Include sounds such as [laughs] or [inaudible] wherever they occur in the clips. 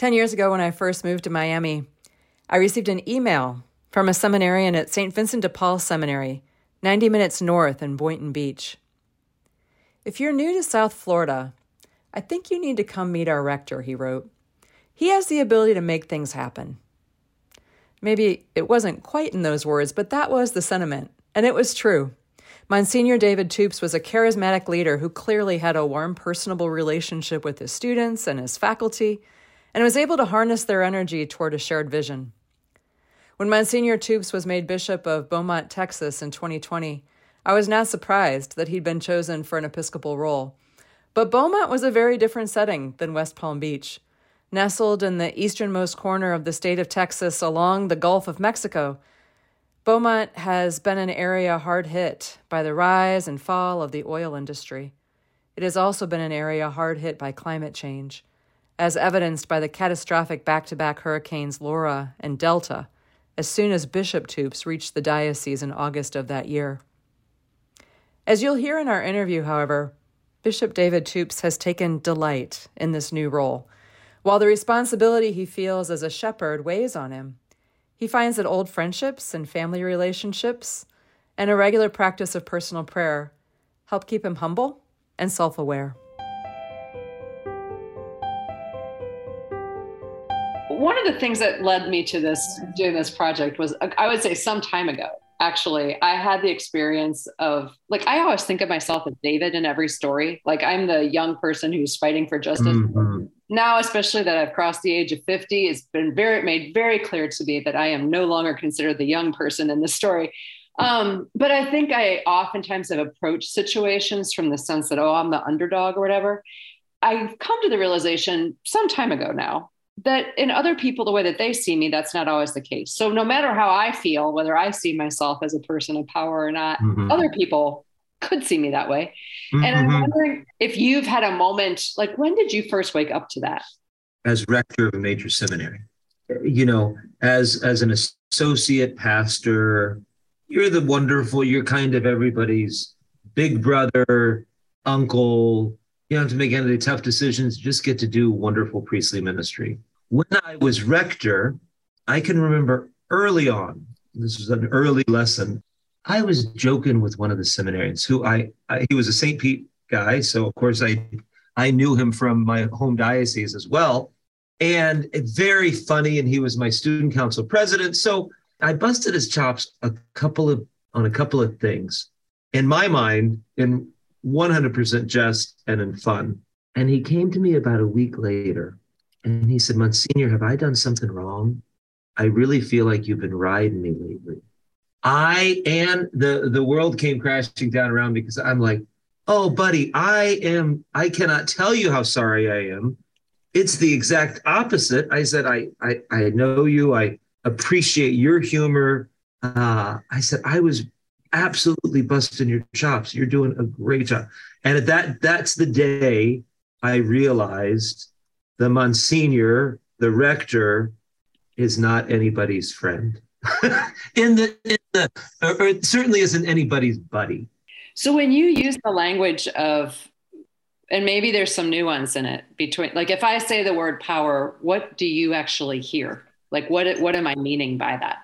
10 years ago, when I first moved to Miami, I received an email from a seminarian at St. Vincent de Paul Seminary, 90 minutes north in Boynton Beach. If you're new to South Florida, I think you need to come meet our rector, he wrote. He has the ability to make things happen. Maybe it wasn't quite in those words, but that was the sentiment, and it was true. Monsignor David Toups was a charismatic leader who clearly had a warm, personable relationship with his students and his faculty, and was able to harness their energy toward a shared vision. When Monsignor Toups was made Bishop of Beaumont, Texas in 2020, I was not surprised that he'd been chosen for an episcopal role. But Beaumont was a very different setting than West Palm Beach. Nestled in the easternmost corner of the state of Texas along the Gulf of Mexico, Beaumont has been an area hard hit by the rise and fall of the oil industry. It has also been an area hard hit by climate change, as evidenced by the catastrophic back to back hurricanes Laura and Delta, as soon as Bishop Toups reached the diocese in August of that year. As you'll hear in our interview, however, Bishop David Toups has taken delight in this new role. While the responsibility he feels as a shepherd weighs on him, he finds that old friendships and family relationships and a regular practice of personal prayer help keep him humble and self aware. One of the things that led me to this doing this project was I would say some time ago actually i had the experience of like i always think of myself as david in every story. Like i'm the young person who's fighting for justice. Mm-hmm. now especially that i've crossed the age of 50 it's been very made very clear to me that i am no longer considered the young person in the story. Um, but i think i oftentimes have approached situations from the sense that oh i'm the underdog or whatever. I've come to the realization some time ago now that in other people the way that they see me that's not always the case so no matter how i feel whether i see myself as a person of power or not mm-hmm. other people could see me that way mm-hmm. and i'm mm-hmm. wondering if you've had a moment like when did you first wake up to that as rector of a major seminary you know as as an associate pastor you're the wonderful you're kind of everybody's big brother uncle you don't have to make any tough decisions just get to do wonderful priestly ministry when I was rector, I can remember early on, this was an early lesson. I was joking with one of the seminarians who I, I he was a St. Pete guy. So of course I I knew him from my home diocese as well. And very funny. And he was my student council president. So I busted his chops a couple of on a couple of things in my mind in 100% jest and in fun. And he came to me about a week later and he said, Monsignor, have I done something wrong? I really feel like you've been riding me lately. I and the the world came crashing down around me because I'm like, oh, buddy, I am. I cannot tell you how sorry I am. It's the exact opposite. I said, I I, I know you. I appreciate your humor. Uh, I said, I was absolutely busting your chops. You're doing a great job. And at that, that's the day I realized the Monsignor, the rector, is not anybody's friend. [laughs] in the, in the or it certainly isn't anybody's buddy. So when you use the language of and maybe there's some nuance in it between like if I say the word power, what do you actually hear? Like what what am I meaning by that?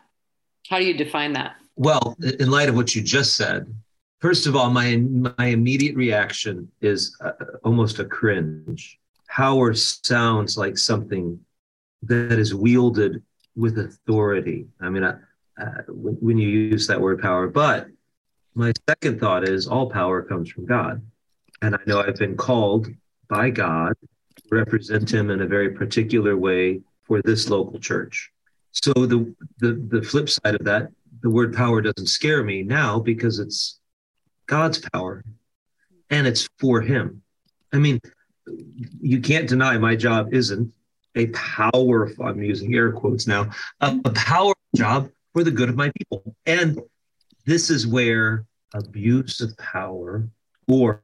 How do you define that? Well, in light of what you just said, first of all, my my immediate reaction is uh, almost a cringe power sounds like something that is wielded with authority. I mean, uh, when, when you use that word power, but my second thought is all power comes from God. And I know I've been called by God to represent him in a very particular way for this local church. So the, the the flip side of that, the word power doesn't scare me now because it's God's power and it's for him. I mean, you can't deny my job isn't a powerful, I'm using air quotes now, a, a power job for the good of my people. And this is where abuse of power or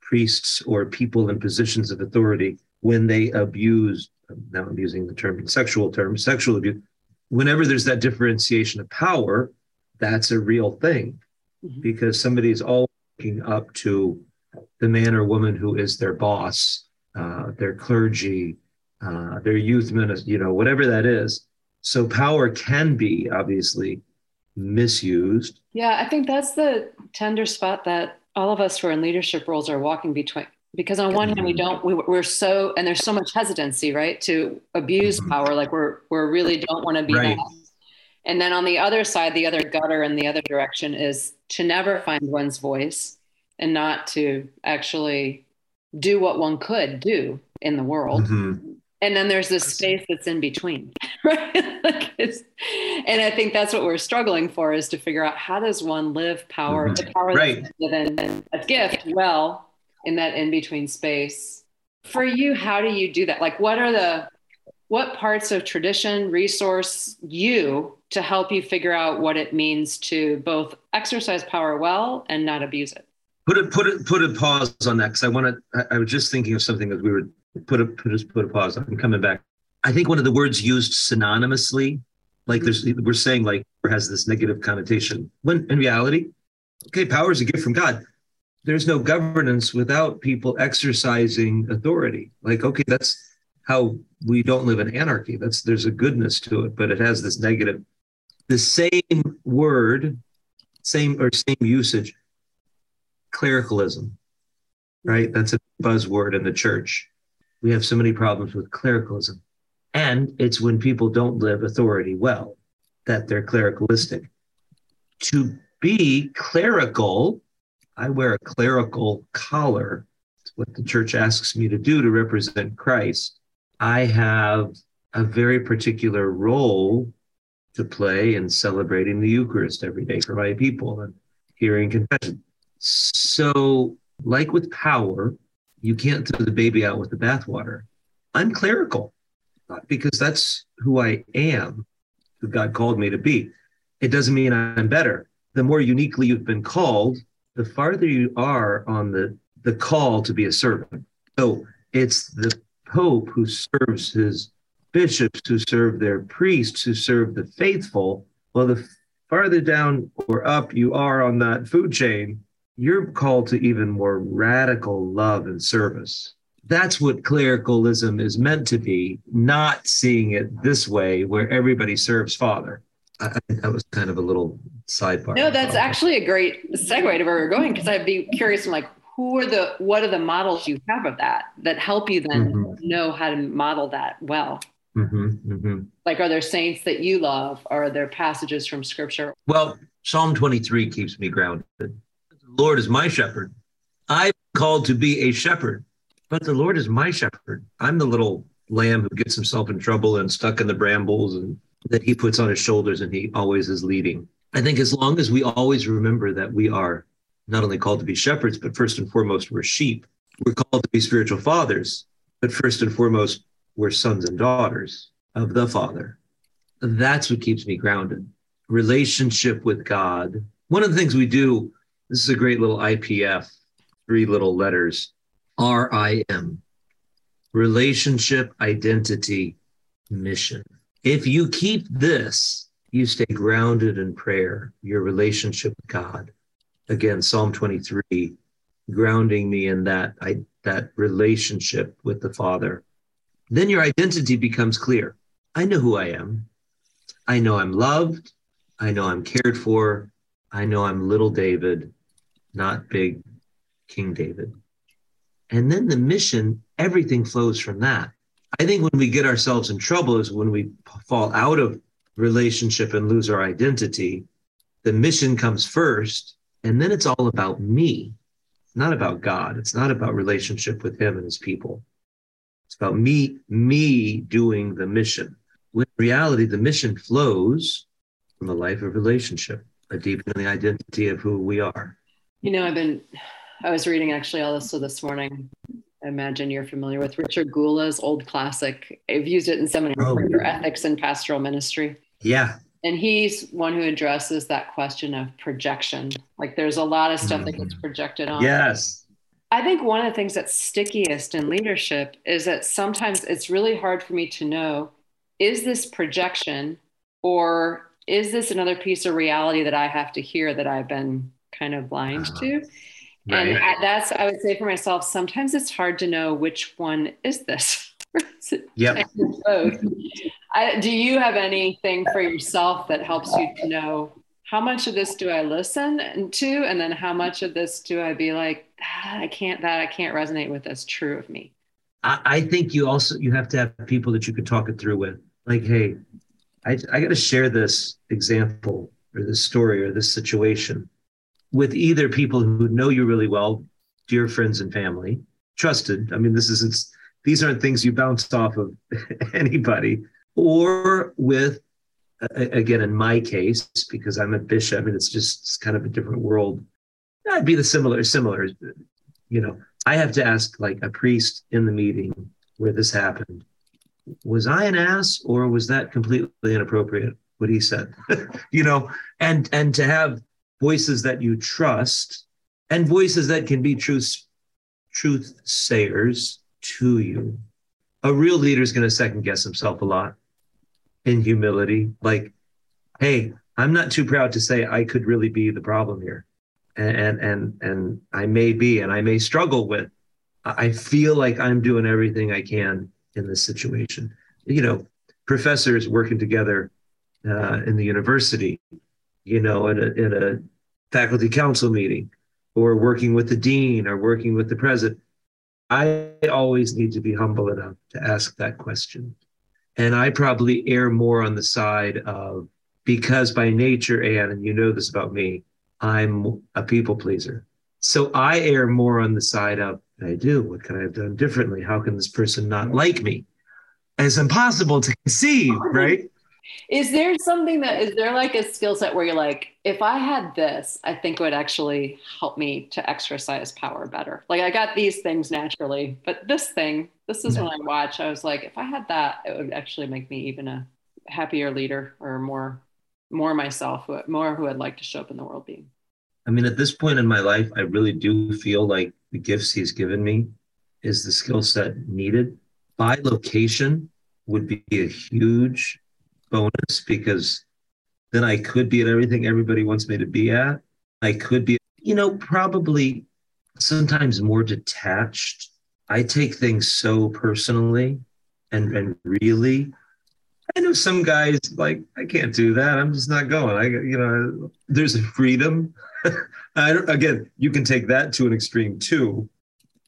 priests or people in positions of authority, when they abuse, now I'm using the term sexual term, sexual abuse, whenever there's that differentiation of power, that's a real thing mm-hmm. because somebody's all looking up to the man or woman who is their boss, uh, their clergy, uh, their youth minister, you know, whatever that is. So power can be obviously misused. Yeah, I think that's the tender spot that all of us who are in leadership roles are walking between. Because on one hand, we don't, we, we're so, and there's so much hesitancy, right, to abuse mm-hmm. power. Like we're, we're really don't want to be right. that. And then on the other side, the other gutter in the other direction is to never find one's voice and not to actually do what one could do in the world. Mm-hmm. And then there's this space that's in between, [laughs] right? like and I think that's what we're struggling for is to figure out how does one live power, mm-hmm. the power right. that's given a gift well in that in between space. For you, how do you do that? Like, what are the what parts of tradition resource you to help you figure out what it means to both exercise power well and not abuse it? Put a put a put a pause on that because I want to. I, I was just thinking of something as we were put a put just put a pause. I'm coming back. I think one of the words used synonymously, like there's we're saying like has this negative connotation. When in reality, okay, power is a gift from God. There's no governance without people exercising authority. Like, okay, that's how we don't live in anarchy. That's there's a goodness to it, but it has this negative. The same word, same or same usage, clericalism, right? That's a buzzword in the church we have so many problems with clericalism. And it's when people don't live authority well that they're clericalistic. To be clerical, I wear a clerical collar. It's what the church asks me to do to represent Christ. I have a very particular role to play in celebrating the Eucharist every day for my people and hearing confession. So, like with power, you can't throw the baby out with the bathwater. I'm clerical because that's who I am, who God called me to be. It doesn't mean I'm better. The more uniquely you've been called, the farther you are on the, the call to be a servant. So it's the Pope who serves his bishops, who serve their priests, who serve the faithful. Well, the farther down or up you are on that food chain, you're called to even more radical love and service. That's what clericalism is meant to be, not seeing it this way where everybody serves Father. I, that was kind of a little sidebar. No, that's actually a great segue to where we're going because I'd be curious. I'm like, who are the what are the models you have of that that help you then mm-hmm. know how to model that well? Mm-hmm, mm-hmm. Like, are there saints that you love? Or are there passages from Scripture? Well, Psalm 23 keeps me grounded. Lord is my shepherd. I'm called to be a shepherd, but the Lord is my shepherd. I'm the little lamb who gets himself in trouble and stuck in the brambles and that he puts on his shoulders and he always is leading. I think as long as we always remember that we are not only called to be shepherds, but first and foremost, we're sheep. We're called to be spiritual fathers, but first and foremost, we're sons and daughters of the Father. That's what keeps me grounded. Relationship with God. One of the things we do this is a great little IPF, three little letters RIM relationship, identity, mission. If you keep this, you stay grounded in prayer, your relationship with God. Again, Psalm 23, grounding me in that, I, that relationship with the Father. Then your identity becomes clear. I know who I am. I know I'm loved. I know I'm cared for. I know I'm little David not big King David. And then the mission, everything flows from that. I think when we get ourselves in trouble is when we fall out of relationship and lose our identity. The mission comes first, and then it's all about me. It's not about God. It's not about relationship with Him and His people. It's about me, me doing the mission. When in reality, the mission flows from a life of relationship, a deepening identity of who we are. You know, I've been, I was reading actually all also this morning. I imagine you're familiar with Richard Gula's old classic. I've used it in seminary oh, for ethics and pastoral ministry. Yeah. And he's one who addresses that question of projection. Like there's a lot of stuff mm-hmm. that gets mm-hmm. projected on. Yes. I think one of the things that's stickiest in leadership is that sometimes it's really hard for me to know is this projection or is this another piece of reality that I have to hear that I've been kind of blind uh-huh. to. Right. And that's, I would say for myself, sometimes it's hard to know which one is this. [laughs] Yep. both. I, do you have anything for yourself that helps you to know how much of this do I listen to, and then how much of this do I be like, ah, I can't that I can't resonate with as true of me. I, I think you also you have to have people that you can talk it through with. Like, hey, I, I got to share this example or this story or this situation with either people who know you really well, dear friends and family, trusted. I mean, this isn't these aren't things you bounce off of [laughs] anybody, or with again in my case because i'm a bishop and it's just it's kind of a different world. I'd be the similar similar you know. I have to ask like a priest in the meeting where this happened was i an ass or was that completely inappropriate what he said? [laughs] You know and and to have voices that you trust and voices that can be truth truth sayers to you. A real leader is going to second guess himself a lot in humility. Like hey i'm not too proud to say i could really be the problem here. And and and i may be and i may struggle with. I feel like i'm doing everything i can in this situation. You know professors working together uh, in the university you know in a, in a faculty council meeting or working with the dean or working with the president i always need to be humble enough to ask that question and I probably err more on the side of because by nature, Anne, and you know this about me, I'm a people pleaser. So I err more on the side of I do. What could I have done differently? How can this person not like me? And it's impossible to conceive, right? Is there something that is there like a skill set where you're like, if I had this, I think it would actually help me to exercise power better. Like I got these things naturally, but this thing, this is when I watch. I was like, if I had that, it would actually make me even a happier leader or more, more myself, more who I'd like to show up in the world being. I mean, at this point in my life, I really do feel like the gifts he's given me is the skill set needed. Bilocation would be a huge bonus because then I could be at everything everybody wants me to be at. I could be, you know, probably sometimes more detached. I take things so personally and, and really. I know some guys like, I can't do that. I'm just not going. I, you know, there's a freedom. [laughs] I don't, again, you can take that to an extreme too.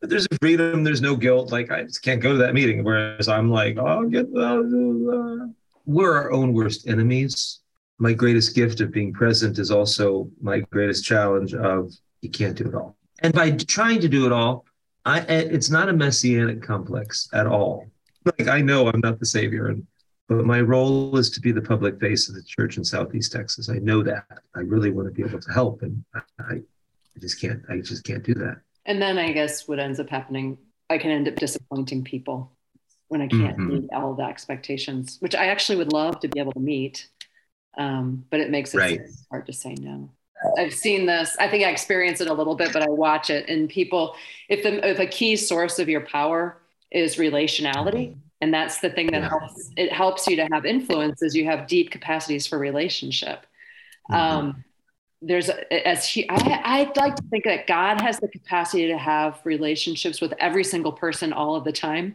But there's a freedom. There's no guilt. Like I just can't go to that meeting. Whereas I'm like, oh, get. Uh, we're our own worst enemies. My greatest gift of being present is also my greatest challenge of you can't do it all. And by trying to do it all, I, it's not a messianic complex at all. Like I know I'm not the savior, and but my role is to be the public face of the church in Southeast Texas. I know that. I really want to be able to help, and I, I just can't. I just can't do that. And then I guess what ends up happening, I can end up disappointing people when I can't mm-hmm. meet all the expectations, which I actually would love to be able to meet. Um, but it makes it right. hard to say no. I've seen this. I think I experience it a little bit, but I watch it. And people, if the if a key source of your power is relationality, and that's the thing that yeah. helps it helps you to have influence, is you have deep capacities for relationship. Mm-hmm. Um, there's as he, I, I like to think that God has the capacity to have relationships with every single person all of the time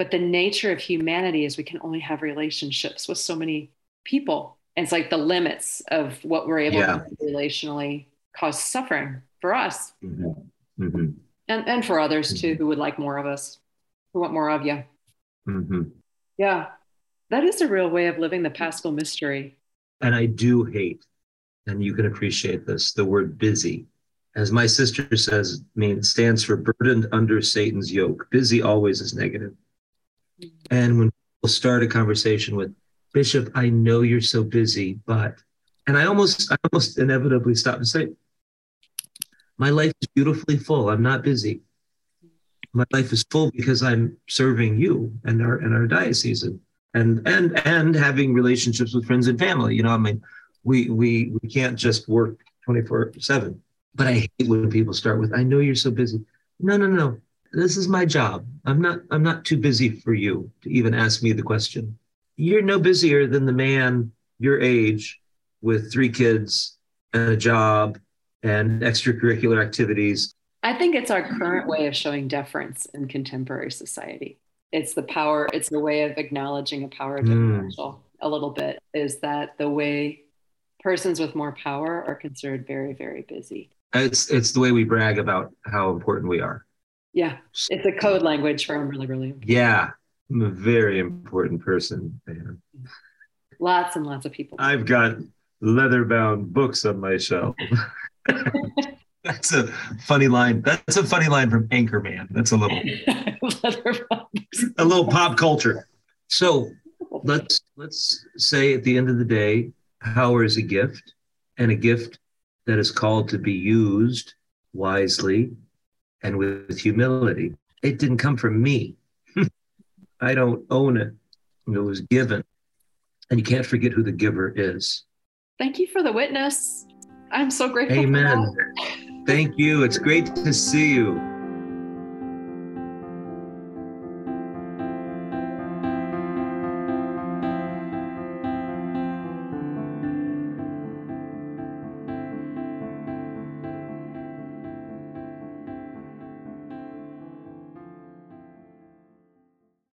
but the nature of humanity is we can only have relationships with so many people. And it's like the limits of what we're able yeah. to relationally cause suffering for us. Mm-hmm. Mm-hmm. And, and for others too, mm-hmm. who would like more of us, who want more of you. Mm-hmm. Yeah. That is a real way of living the paschal mystery. And I do hate, and you can appreciate this, the word busy as my sister says, I mean, stands for burdened under Satan's yoke. Busy always is negative. And when people start a conversation with Bishop, I know you're so busy, but and I almost I almost inevitably stop and say, My life is beautifully full. I'm not busy. My life is full because I'm serving you and our and our diocese and and and having relationships with friends and family. You know, I mean, we we we can't just work 24-7. But I hate when people start with, I know you're so busy. No, no, no this is my job. I'm not I'm not too busy for you to even ask me the question. You're no busier than the man your age with three kids and a job and extracurricular activities. I think it's our current way of showing deference in contemporary society. it's the power it's the way of acknowledging a power differential mm. a little bit is that the way persons with more power are considered very very busy it's it's the way we brag about how important we are yeah it's a code language for really really yeah i'm a very important person man. lots and lots of people i've got leather bound books on my shelf [laughs] [laughs] That's a funny line. That's a funny line from Anchorman. That's a little [laughs] a little pop culture. So let's let's say at the end of the day, power is a gift, and a gift that is called to be used wisely and with humility. It didn't come from me. [laughs] I don't own it. It was given. And you can't forget who the giver is. Thank you for the witness. I'm so grateful. Amen. Thank you. It's great to see you.